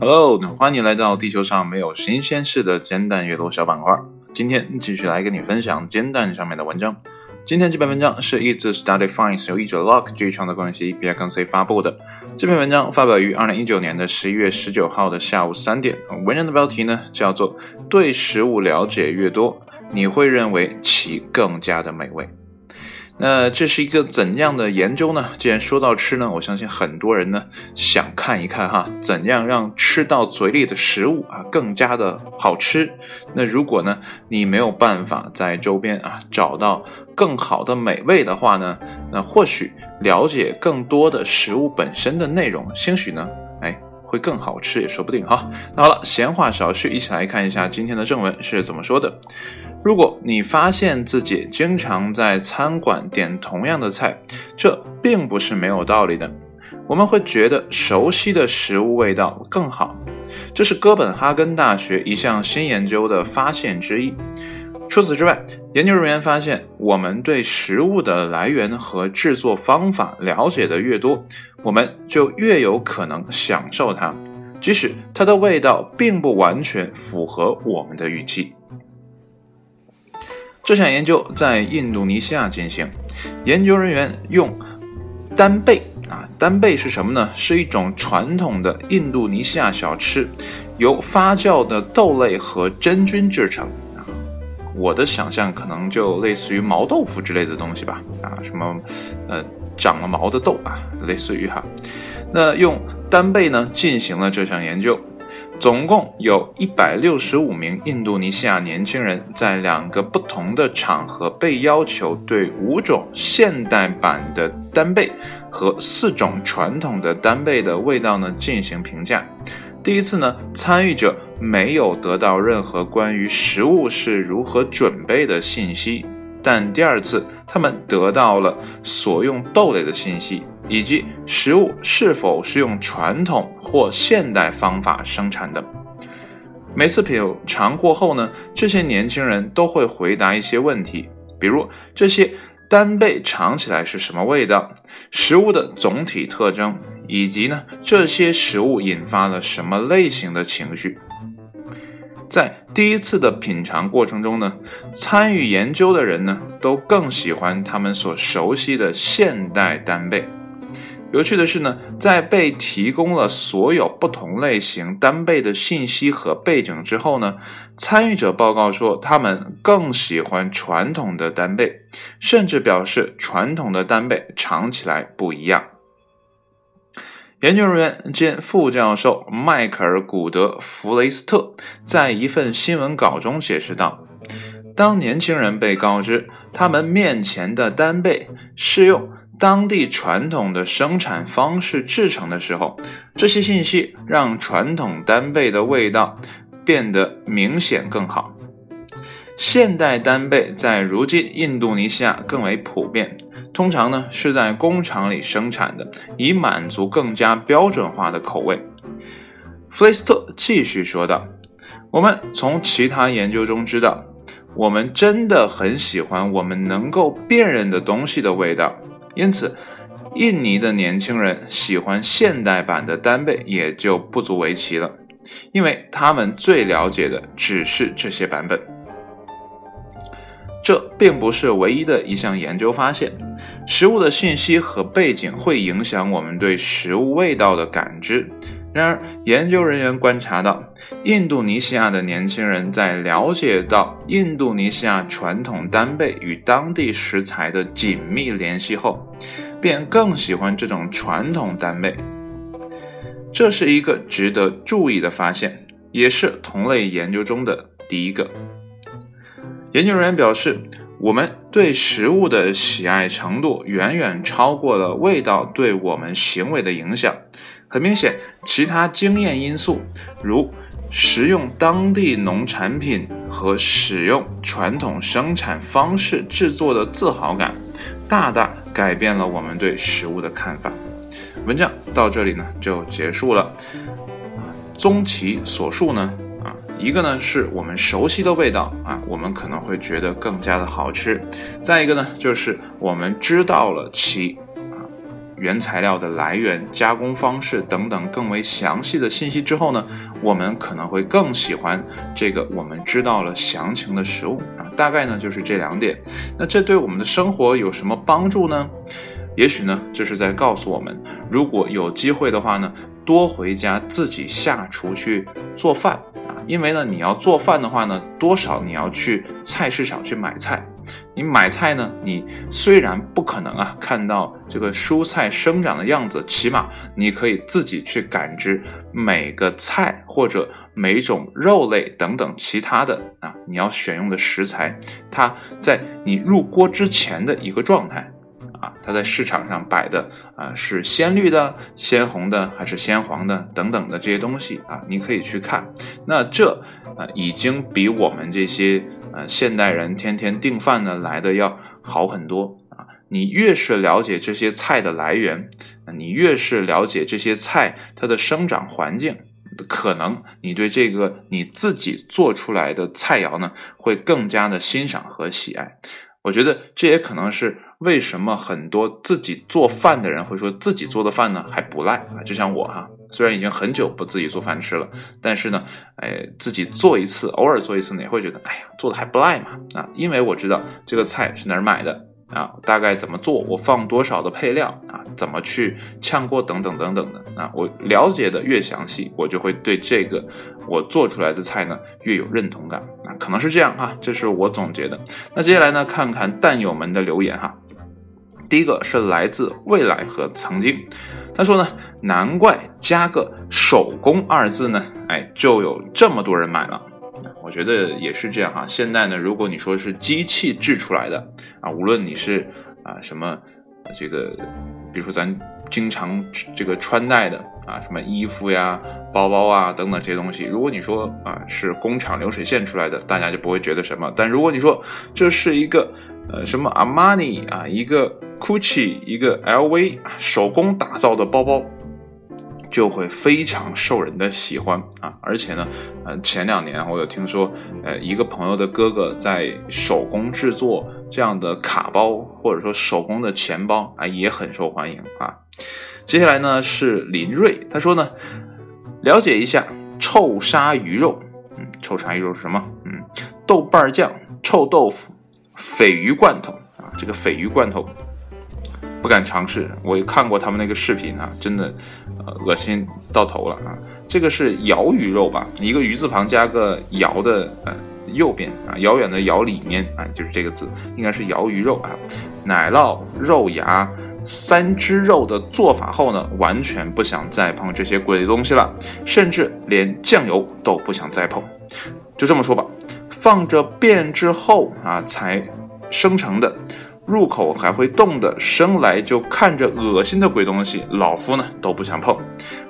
Hello，欢迎来到地球上没有新鲜事的煎蛋阅读小板块。今天继续来跟你分享煎蛋上面的文章。今天这篇文章是译自 Study Finds 由译者 Lock 基于创作关系 B I N C 发布的。这篇文章发表于二零一九年的十一月十九号的下午三点。文章的标题呢叫做“对食物了解越多，你会认为其更加的美味”。那这是一个怎样的研究呢？既然说到吃呢，我相信很多人呢想看一看哈，怎样让吃到嘴里的食物啊更加的好吃。那如果呢你没有办法在周边啊找到更好的美味的话呢，那或许了解更多的食物本身的内容，兴许呢，哎会更好吃也说不定哈。那好了，闲话少叙，一起来看一下今天的正文是怎么说的。如果你发现自己经常在餐馆点同样的菜，这并不是没有道理的。我们会觉得熟悉的食物味道更好，这是哥本哈根大学一项新研究的发现之一。除此之外，研究人员发现，我们对食物的来源和制作方法了解的越多，我们就越有可能享受它，即使它的味道并不完全符合我们的预期。这项研究在印度尼西亚进行，研究人员用单贝啊，单贝是什么呢？是一种传统的印度尼西亚小吃，由发酵的豆类和真菌制成啊。我的想象可能就类似于毛豆腐之类的东西吧啊，什么呃长了毛的豆啊，类似于哈。那用单贝呢进行了这项研究。总共有一百六十五名印度尼西亚年轻人在两个不同的场合被要求对五种现代版的单贝和四种传统的单贝的味道呢进行评价。第一次呢，参与者没有得到任何关于食物是如何准备的信息，但第二次他们得到了所用豆类的信息。以及食物是否是用传统或现代方法生产的？每次品尝过后呢，这些年轻人都会回答一些问题，比如这些单贝尝起来是什么味道，食物的总体特征，以及呢这些食物引发了什么类型的情绪。在第一次的品尝过程中呢，参与研究的人呢都更喜欢他们所熟悉的现代单贝。有趣的是呢，在被提供了所有不同类型单倍的信息和背景之后呢，参与者报告说，他们更喜欢传统的单倍，甚至表示传统的单倍尝起来不一样。研究人员兼副教授迈克尔·古德·弗雷斯特在一份新闻稿中解释道：“当年轻人被告知他们面前的单倍是用。”当地传统的生产方式制成的时候，这些信息让传统单倍的味道变得明显更好。现代单倍在如今印度尼西亚更为普遍，通常呢是在工厂里生产的，以满足更加标准化的口味。弗雷斯特继续说道：“我们从其他研究中知道，我们真的很喜欢我们能够辨认的东西的味道。”因此，印尼的年轻人喜欢现代版的单倍也就不足为奇了，因为他们最了解的只是这些版本。这并不是唯一的一项研究发现，食物的信息和背景会影响我们对食物味道的感知。然而，研究人员观察到，印度尼西亚的年轻人在了解到印度尼西亚传统单贝与当地食材的紧密联系后，便更喜欢这种传统单贝。这是一个值得注意的发现，也是同类研究中的第一个。研究人员表示，我们对食物的喜爱程度远远超过了味道对我们行为的影响。很明显，其他经验因素，如食用当地农产品和使用传统生产方式制作的自豪感，大大改变了我们对食物的看法。文章到这里呢就结束了。综其所述呢，啊，一个呢是我们熟悉的味道啊，我们可能会觉得更加的好吃；再一个呢，就是我们知道了其。原材料的来源、加工方式等等更为详细的信息之后呢，我们可能会更喜欢这个我们知道了详情的食物啊。大概呢就是这两点。那这对我们的生活有什么帮助呢？也许呢，这是在告诉我们，如果有机会的话呢，多回家自己下厨去做饭啊。因为呢，你要做饭的话呢，多少你要去菜市场去买菜。你买菜呢，你虽然不可能啊看到这个蔬菜生长的样子，起码你可以自己去感知每个菜或者每种肉类等等其他的啊，你要选用的食材，它在你入锅之前的一个状态。啊，它在市场上摆的啊是鲜绿的、鲜红的还是鲜黄的等等的这些东西啊，你可以去看。那这啊已经比我们这些呃现代人天天订饭呢来的要好很多啊。你越是了解这些菜的来源，你越是了解这些菜它的生长环境，可能你对这个你自己做出来的菜肴呢会更加的欣赏和喜爱。我觉得这也可能是。为什么很多自己做饭的人会说自己做的饭呢还不赖啊？就像我哈，虽然已经很久不自己做饭吃了，但是呢，哎，自己做一次，偶尔做一次呢，也会觉得，哎呀，做的还不赖嘛啊！因为我知道这个菜是哪儿买的。啊，大概怎么做？我放多少的配料啊？怎么去炝锅等等等等的啊？我了解的越详细，我就会对这个我做出来的菜呢越有认同感啊。可能是这样哈，这是我总结的。那接下来呢，看看蛋友们的留言哈。第一个是来自未来和曾经，他说呢，难怪加个手工二字呢，哎，就有这么多人买了。我觉得也是这样哈。现在呢，如果你说是机器制出来的啊，无论你是啊什么这个，比如说咱经常这个穿戴的啊，什么衣服呀、包包啊等等这些东西，如果你说啊是工厂流水线出来的，大家就不会觉得什么。但如果你说这是一个呃什么阿玛尼啊，一个 Gucci，一个 LV 手工打造的包包。就会非常受人的喜欢啊！而且呢，呃，前两年我有听说，呃，一个朋友的哥哥在手工制作这样的卡包，或者说手工的钱包啊，也很受欢迎啊。接下来呢是林瑞，他说呢，了解一下臭鲨鱼肉，嗯，臭鲨鱼肉是什么？嗯，豆瓣酱、臭豆腐、鲱鱼罐头啊，这个鲱鱼罐头。不敢尝试，我看过他们那个视频啊，真的，呃，恶心到头了啊！这个是瑶鱼肉吧？一个鱼字旁加个瑶的呃右边啊，遥远的遥里面啊，就是这个字，应该是瑶鱼肉啊。奶酪、肉芽、三只肉的做法后呢，完全不想再碰这些鬼东西了，甚至连酱油都不想再碰。就这么说吧，放着变之后啊，才生成的。入口还会动的，生来就看着恶心的鬼东西，老夫呢都不想碰。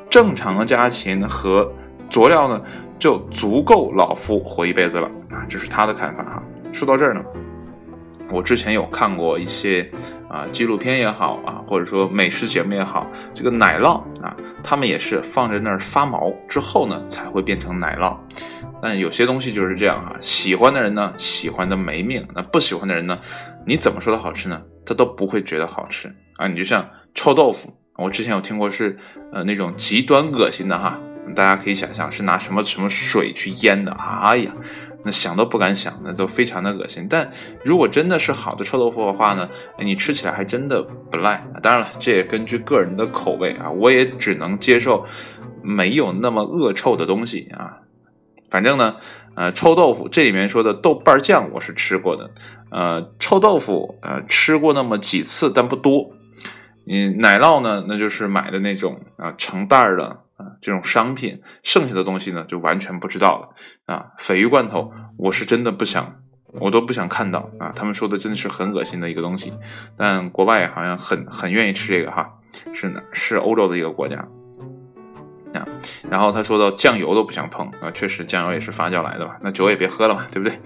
正常的家禽和佐料呢，就足够老夫活一辈子了啊！这是他的看法哈。说到这儿呢，我之前有看过一些啊纪录片也好啊，或者说美食节目也好，这个奶酪啊，他们也是放在那儿发毛之后呢，才会变成奶酪。但有些东西就是这样啊，喜欢的人呢喜欢的没命，那不喜欢的人呢？你怎么说它好吃呢？他都不会觉得好吃啊！你就像臭豆腐，我之前有听过是，呃，那种极端恶心的哈，大家可以想象是拿什么什么水去腌的，哎呀，那想都不敢想，那都非常的恶心。但如果真的是好的臭豆腐的话呢，你吃起来还真的不赖。当然了，这也根据个人的口味啊，我也只能接受没有那么恶臭的东西啊。反正呢，呃，臭豆腐这里面说的豆瓣酱我是吃过的。呃，臭豆腐，呃，吃过那么几次，但不多。嗯，奶酪呢，那就是买的那种啊，成袋的啊，这种商品。剩下的东西呢，就完全不知道了啊。鲱鱼罐头，我是真的不想，我都不想看到啊。他们说的真的是很恶心的一个东西，但国外好像很很愿意吃这个哈，是哪？是欧洲的一个国家。啊，然后他说到酱油都不想碰啊，确实酱油也是发酵来的吧？那酒也别喝了嘛，对不对？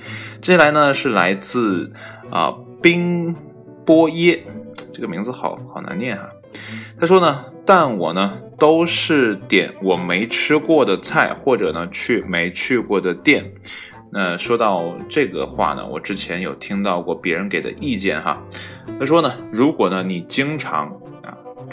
接下来呢是来自啊冰波耶，这个名字好好难念哈。他说呢，但我呢都是点我没吃过的菜，或者呢去没去过的店。那说到这个话呢，我之前有听到过别人给的意见哈。他说呢，如果呢你经常。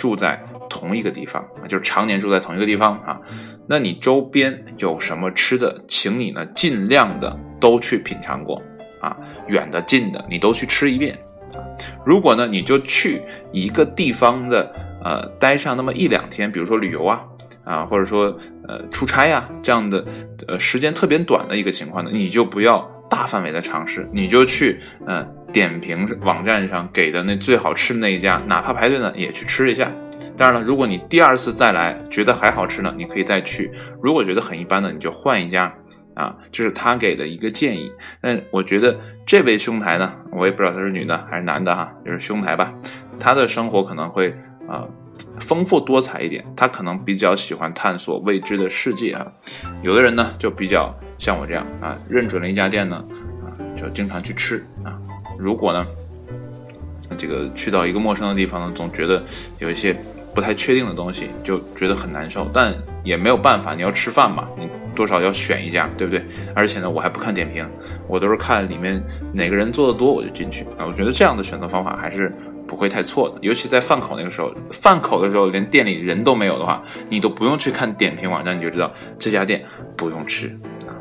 住在同一个地方啊，就是常年住在同一个地方啊，那你周边有什么吃的，请你呢尽量的都去品尝过啊，远的近的你都去吃一遍。如果呢你就去一个地方的呃待上那么一两天，比如说旅游啊啊，或者说呃出差呀这样的呃时间特别短的一个情况呢，你就不要大范围的尝试，你就去嗯。点评网站上给的那最好吃的那一家，哪怕排队呢，也去吃一下。当然了，如果你第二次再来觉得还好吃呢，你可以再去；如果觉得很一般呢，你就换一家。啊，这是他给的一个建议。但我觉得这位兄台呢，我也不知道他是女的还是男的哈，就是兄台吧。他的生活可能会啊丰富多彩一点，他可能比较喜欢探索未知的世界啊。有的人呢，就比较像我这样啊，认准了一家店呢，啊，就经常去吃。如果呢，这个去到一个陌生的地方呢，总觉得有一些不太确定的东西，就觉得很难受。但也没有办法，你要吃饭嘛，你多少要选一家，对不对？而且呢，我还不看点评，我都是看里面哪个人做的多，我就进去啊。我觉得这样的选择方法还是不会太错的。尤其在饭口那个时候，饭口的时候连店里人都没有的话，你都不用去看点评网站，你就知道这家店不用吃啊。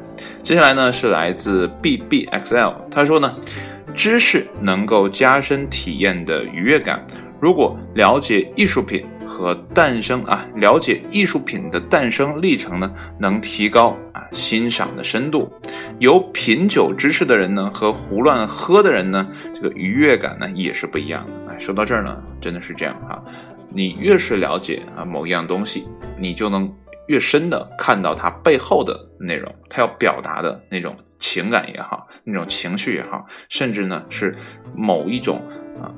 接下来呢是来自 B B X L，他说呢。知识能够加深体验的愉悦感。如果了解艺术品和诞生啊，了解艺术品的诞生历程呢，能提高啊欣赏的深度。有品酒知识的人呢，和胡乱喝的人呢，这个愉悦感呢也是不一样的。哎，说到这儿呢，真的是这样哈。你越是了解啊某一样东西，你就能越深的看到它背后的内容，它要表达的那种。情感也好，那种情绪也好，甚至呢是某一种啊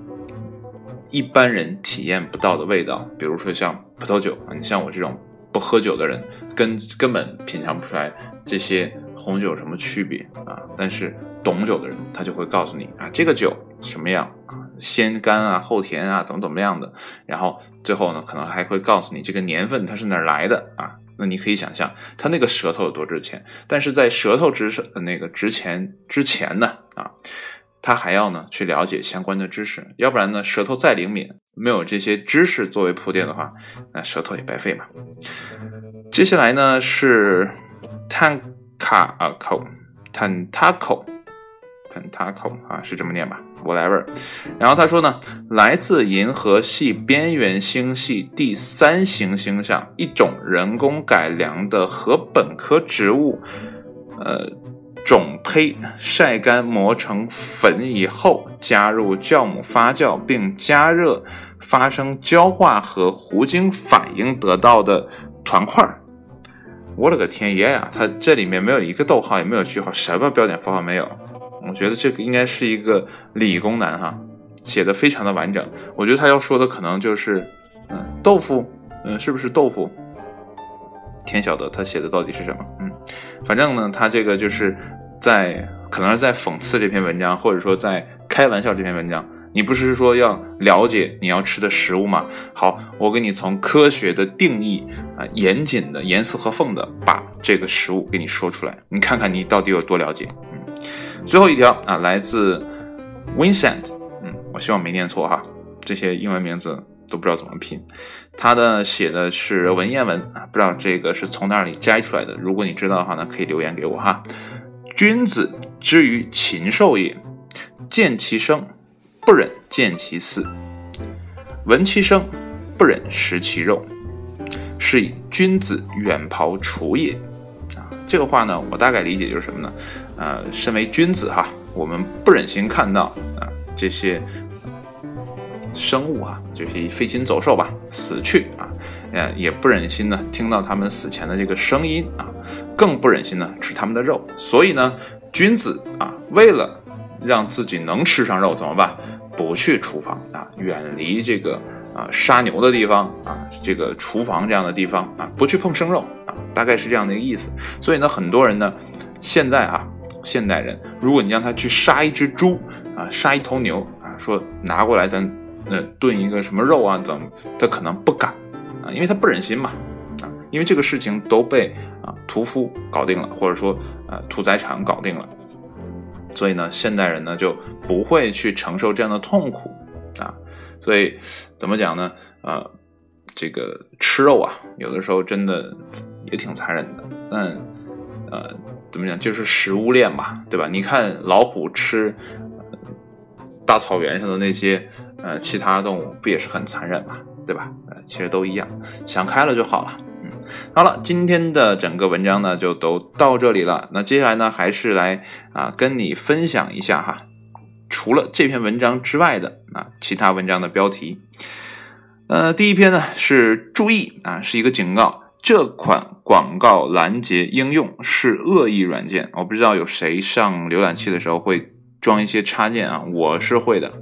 一般人体验不到的味道，比如说像葡萄酒啊，你像我这种不喝酒的人，根根本品尝不出来这些红酒有什么区别啊。但是懂酒的人，他就会告诉你啊，这个酒什么样啊，先干啊后甜啊，怎么怎么样的，然后最后呢，可能还会告诉你这个年份它是哪儿来的啊。那你可以想象，他那个舌头有多值钱，但是在舌头值那个值钱之前呢，啊，他还要呢去了解相关的知识，要不然呢，舌头再灵敏，没有这些知识作为铺垫的话，那舌头也白费嘛。接下来呢是 Tankaco，Tantaco。Pentacle 啊，是这么念吧？Whatever。然后他说呢，来自银河系边缘星系第三行星上一种人工改良的核本科植物，呃，种胚晒干磨成粉以后，加入酵母发酵并加热，发生焦化和糊精反应得到的团块。我勒个天爷呀！它这里面没有一个逗号，也没有句号，什么标点符号没有？我觉得这个应该是一个理工男哈，写的非常的完整。我觉得他要说的可能就是，嗯，豆腐，嗯，是不是豆腐？天晓得他写的到底是什么？嗯，反正呢，他这个就是在可能是在讽刺这篇文章，或者说在开玩笑这篇文章。你不是说要了解你要吃的食物吗？好，我给你从科学的定义啊，严谨的、严丝合缝的把这个食物给你说出来，你看看你到底有多了解。最后一条啊，来自 Vincent，嗯，我希望没念错哈，这些英文名字都不知道怎么拼。他的写的是文言文啊，不知道这个是从哪里摘出来的。如果你知道的话呢，可以留言给我哈。君子之于禽兽也，见其生，不忍见其死；闻其声，不忍食其肉，是以君子远庖厨也。啊，这个话呢，我大概理解就是什么呢？呃，身为君子哈，我们不忍心看到啊这些生物啊，这些飞禽走兽吧死去啊，呃，也不忍心呢听到他们死前的这个声音啊，更不忍心呢吃他们的肉。所以呢，君子啊，为了让自己能吃上肉，怎么办？不去厨房啊，远离这个啊杀牛的地方啊，这个厨房这样的地方啊，不去碰生肉啊，大概是这样的一个意思。所以呢，很多人呢，现在啊。现代人，如果你让他去杀一只猪啊，杀一头牛啊，说拿过来咱呃炖一个什么肉啊，怎么他可能不敢啊，因为他不忍心嘛啊，因为这个事情都被啊屠夫搞定了，或者说啊屠宰场搞定了，所以呢，现代人呢就不会去承受这样的痛苦啊，所以怎么讲呢？呃，这个吃肉啊，有的时候真的也挺残忍的。但呃，怎么讲，就是食物链吧，对吧？你看老虎吃大草原上的那些呃其他动物，不也是很残忍嘛，对吧？呃，其实都一样，想开了就好了。嗯，好了，今天的整个文章呢就都到这里了。那接下来呢，还是来啊跟你分享一下哈。除了这篇文章之外的啊，其他文章的标题，呃，第一篇呢是注意啊，是一个警告，这款广告拦截应用是恶意软件。我不知道有谁上浏览器的时候会装一些插件啊，我是会的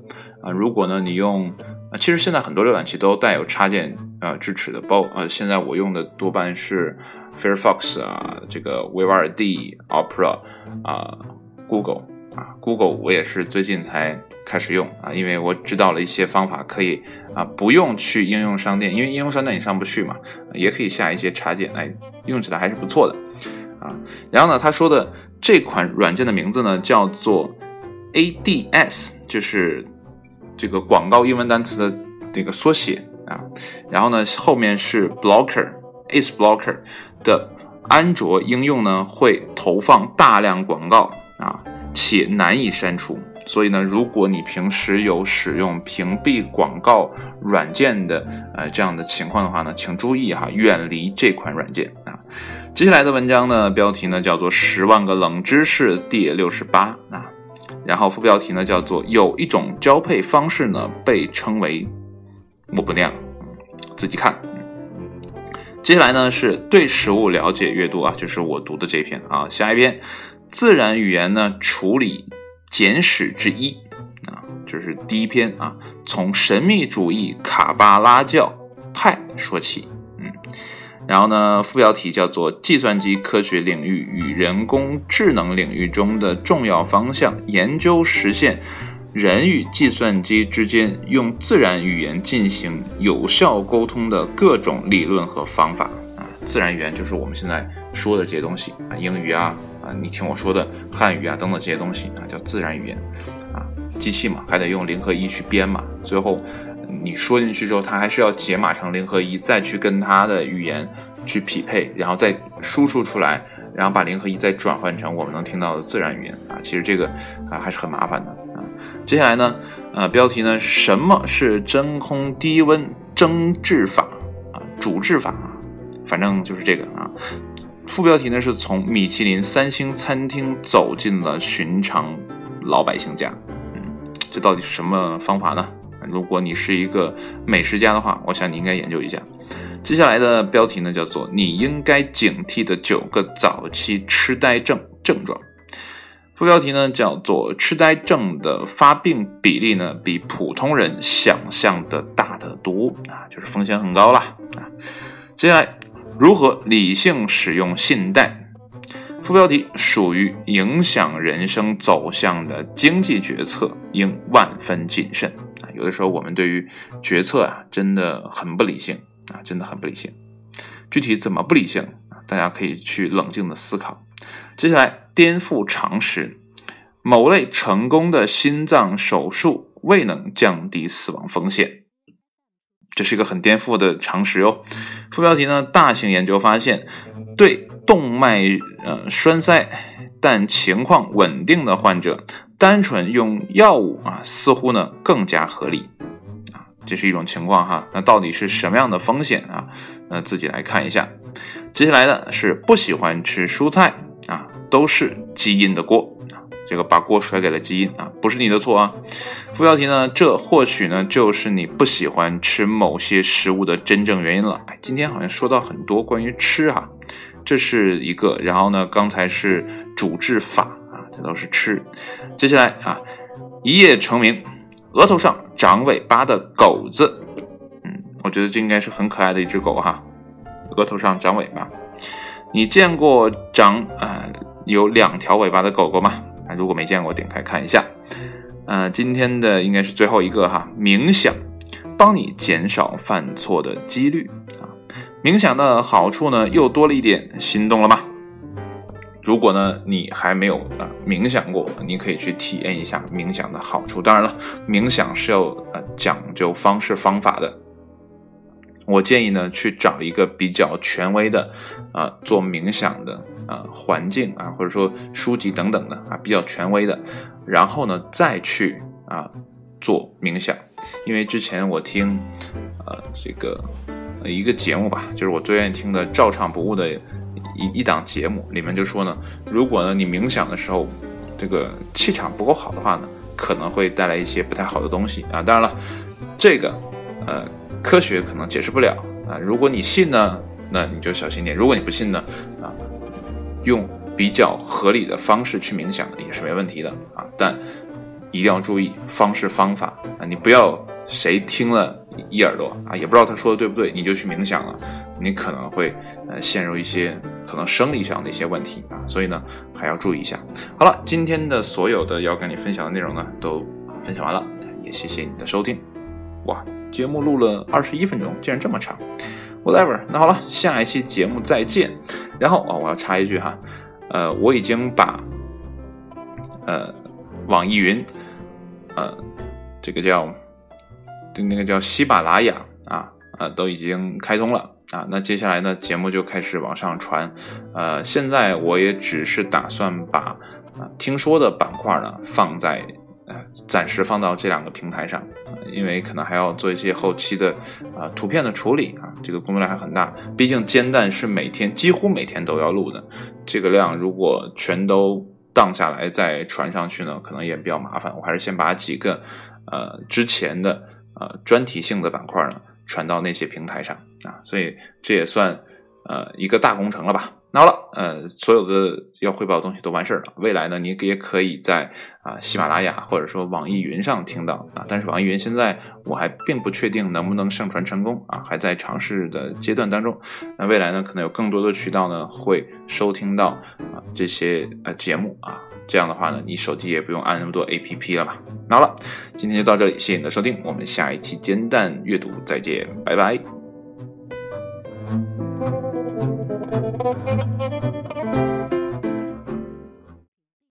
啊。如果呢你用啊，其实现在很多浏览器都带有插件呃支持的，包呃现在我用的多半是 Firefox 啊，这个 v i v a r d、Opera 啊，Google。啊，Google 我也是最近才开始用啊，因为我知道了一些方法，可以啊不用去应用商店，因为应用商店你上不去嘛，也可以下一些插件，哎，用起来还是不错的啊。然后呢，他说的这款软件的名字呢叫做 Ads，就是这个广告英文单词的这个缩写啊。然后呢，后面是 Blocker，Is Blocker 的安卓应用呢会投放大量广告啊。且难以删除，所以呢，如果你平时有使用屏蔽广告软件的呃这样的情况的话呢，请注意哈，远离这款软件啊。接下来的文章呢，标题呢叫做《十万个冷知识》第六十八啊，然后副标题呢叫做有一种交配方式呢被称为我不亮，自己看。接下来呢是对食物了解阅读啊，就是我读的这篇啊，下一篇。自然语言呢，处理简史之一啊，这是第一篇啊，从神秘主义卡巴拉教派说起，嗯，然后呢，副标题叫做计算机科学领域与人工智能领域中的重要方向，研究实现人与计算机之间用自然语言进行有效沟通的各种理论和方法啊，自然语言就是我们现在说的这些东西啊，英语啊。你听我说的汉语啊，等等这些东西啊，叫自然语言，啊，机器嘛，还得用零和一去编码，最后你说进去之后，它还是要解码成零和一，再去跟它的语言去匹配，然后再输出出来，然后把零和一再转换成我们能听到的自然语言啊，其实这个啊还是很麻烦的啊。接下来呢，呃，标题呢，什么是真空低温蒸制法啊？煮制法啊，反正就是这个啊。副标题呢是从米其林三星餐厅走进了寻常老百姓家，嗯，这到底是什么方法呢？如果你是一个美食家的话，我想你应该研究一下。接下来的标题呢叫做你应该警惕的九个早期痴呆症症状。副标题呢叫做痴呆症的发病比例呢比普通人想象的大得多啊，就是风险很高了啊。接下来。如何理性使用信贷？副标题属于影响人生走向的经济决策，应万分谨慎啊！有的时候我们对于决策啊，真的很不理性啊，真的很不理性。具体怎么不理性啊？大家可以去冷静的思考。接下来颠覆常识，某类成功的心脏手术未能降低死亡风险。这是一个很颠覆的常识哟。副标题呢？大型研究发现，对动脉呃栓塞但情况稳定的患者，单纯用药物啊，似乎呢更加合理啊。这是一种情况哈。那到底是什么样的风险啊？那自己来看一下。接下来呢是不喜欢吃蔬菜啊，都是基因的锅。这个把锅甩给了基因啊，不是你的错啊。副标题呢，这或许呢就是你不喜欢吃某些食物的真正原因了。哎，今天好像说到很多关于吃哈，这是一个。然后呢，刚才是煮制法啊，这都是吃。接下来啊，一夜成名，额头上长尾巴的狗子。嗯，我觉得这应该是很可爱的一只狗哈，额头上长尾巴。你见过长啊有两条尾巴的狗狗吗？如果没见过，点开看一下。呃，今天的应该是最后一个哈，冥想，帮你减少犯错的几率啊。冥想的好处呢，又多了一点，心动了吗？如果呢，你还没有啊冥想过，你可以去体验一下冥想的好处。当然了，冥想是要呃讲究方式方法的。我建议呢去找一个比较权威的啊做冥想的啊环境啊或者说书籍等等的啊比较权威的，然后呢再去啊做冥想，因为之前我听呃这个一个节目吧，就是我最愿意听的照唱不误的一一档节目里面就说呢，如果呢你冥想的时候这个气场不够好的话呢，可能会带来一些不太好的东西啊。当然了，这个呃。科学可能解释不了啊，如果你信呢，那你就小心点；如果你不信呢，啊，用比较合理的方式去冥想也是没问题的啊，但一定要注意方式方法啊，你不要谁听了一耳朵啊，也不知道他说的对不对，你就去冥想了，你可能会呃陷入一些可能生理上的一些问题啊，所以呢还要注意一下。好了，今天的所有的要跟你分享的内容呢都分享完了，也谢谢你的收听，哇。节目录了二十一分钟，竟然这么长，whatever。那好了，下一期节目再见。然后啊，我要插一句哈，呃，我已经把呃网易云呃这个叫就那个叫喜马拉雅啊呃都已经开通了啊。那接下来呢，节目就开始往上传。呃，现在我也只是打算把啊听说的板块呢放在。暂时放到这两个平台上，因为可能还要做一些后期的啊图片的处理啊，这个工作量还很大。毕竟煎蛋是每天几乎每天都要录的，这个量如果全都荡下来再传上去呢，可能也比较麻烦。我还是先把几个呃之前的呃专题性的板块呢传到那些平台上啊，所以这也算呃一个大工程了吧。那好了，呃，所有的要汇报的东西都完事儿了。未来呢，你也可以在啊喜马拉雅或者说网易云上听到啊。但是网易云现在我还并不确定能不能上传成功啊，还在尝试的阶段当中。那未来呢，可能有更多的渠道呢会收听到啊这些呃节目啊。这样的话呢，你手机也不用按那么多 APP 了吧？那好了，今天就到这里，谢谢你的收听，我们下一期煎蛋阅读再见，拜拜。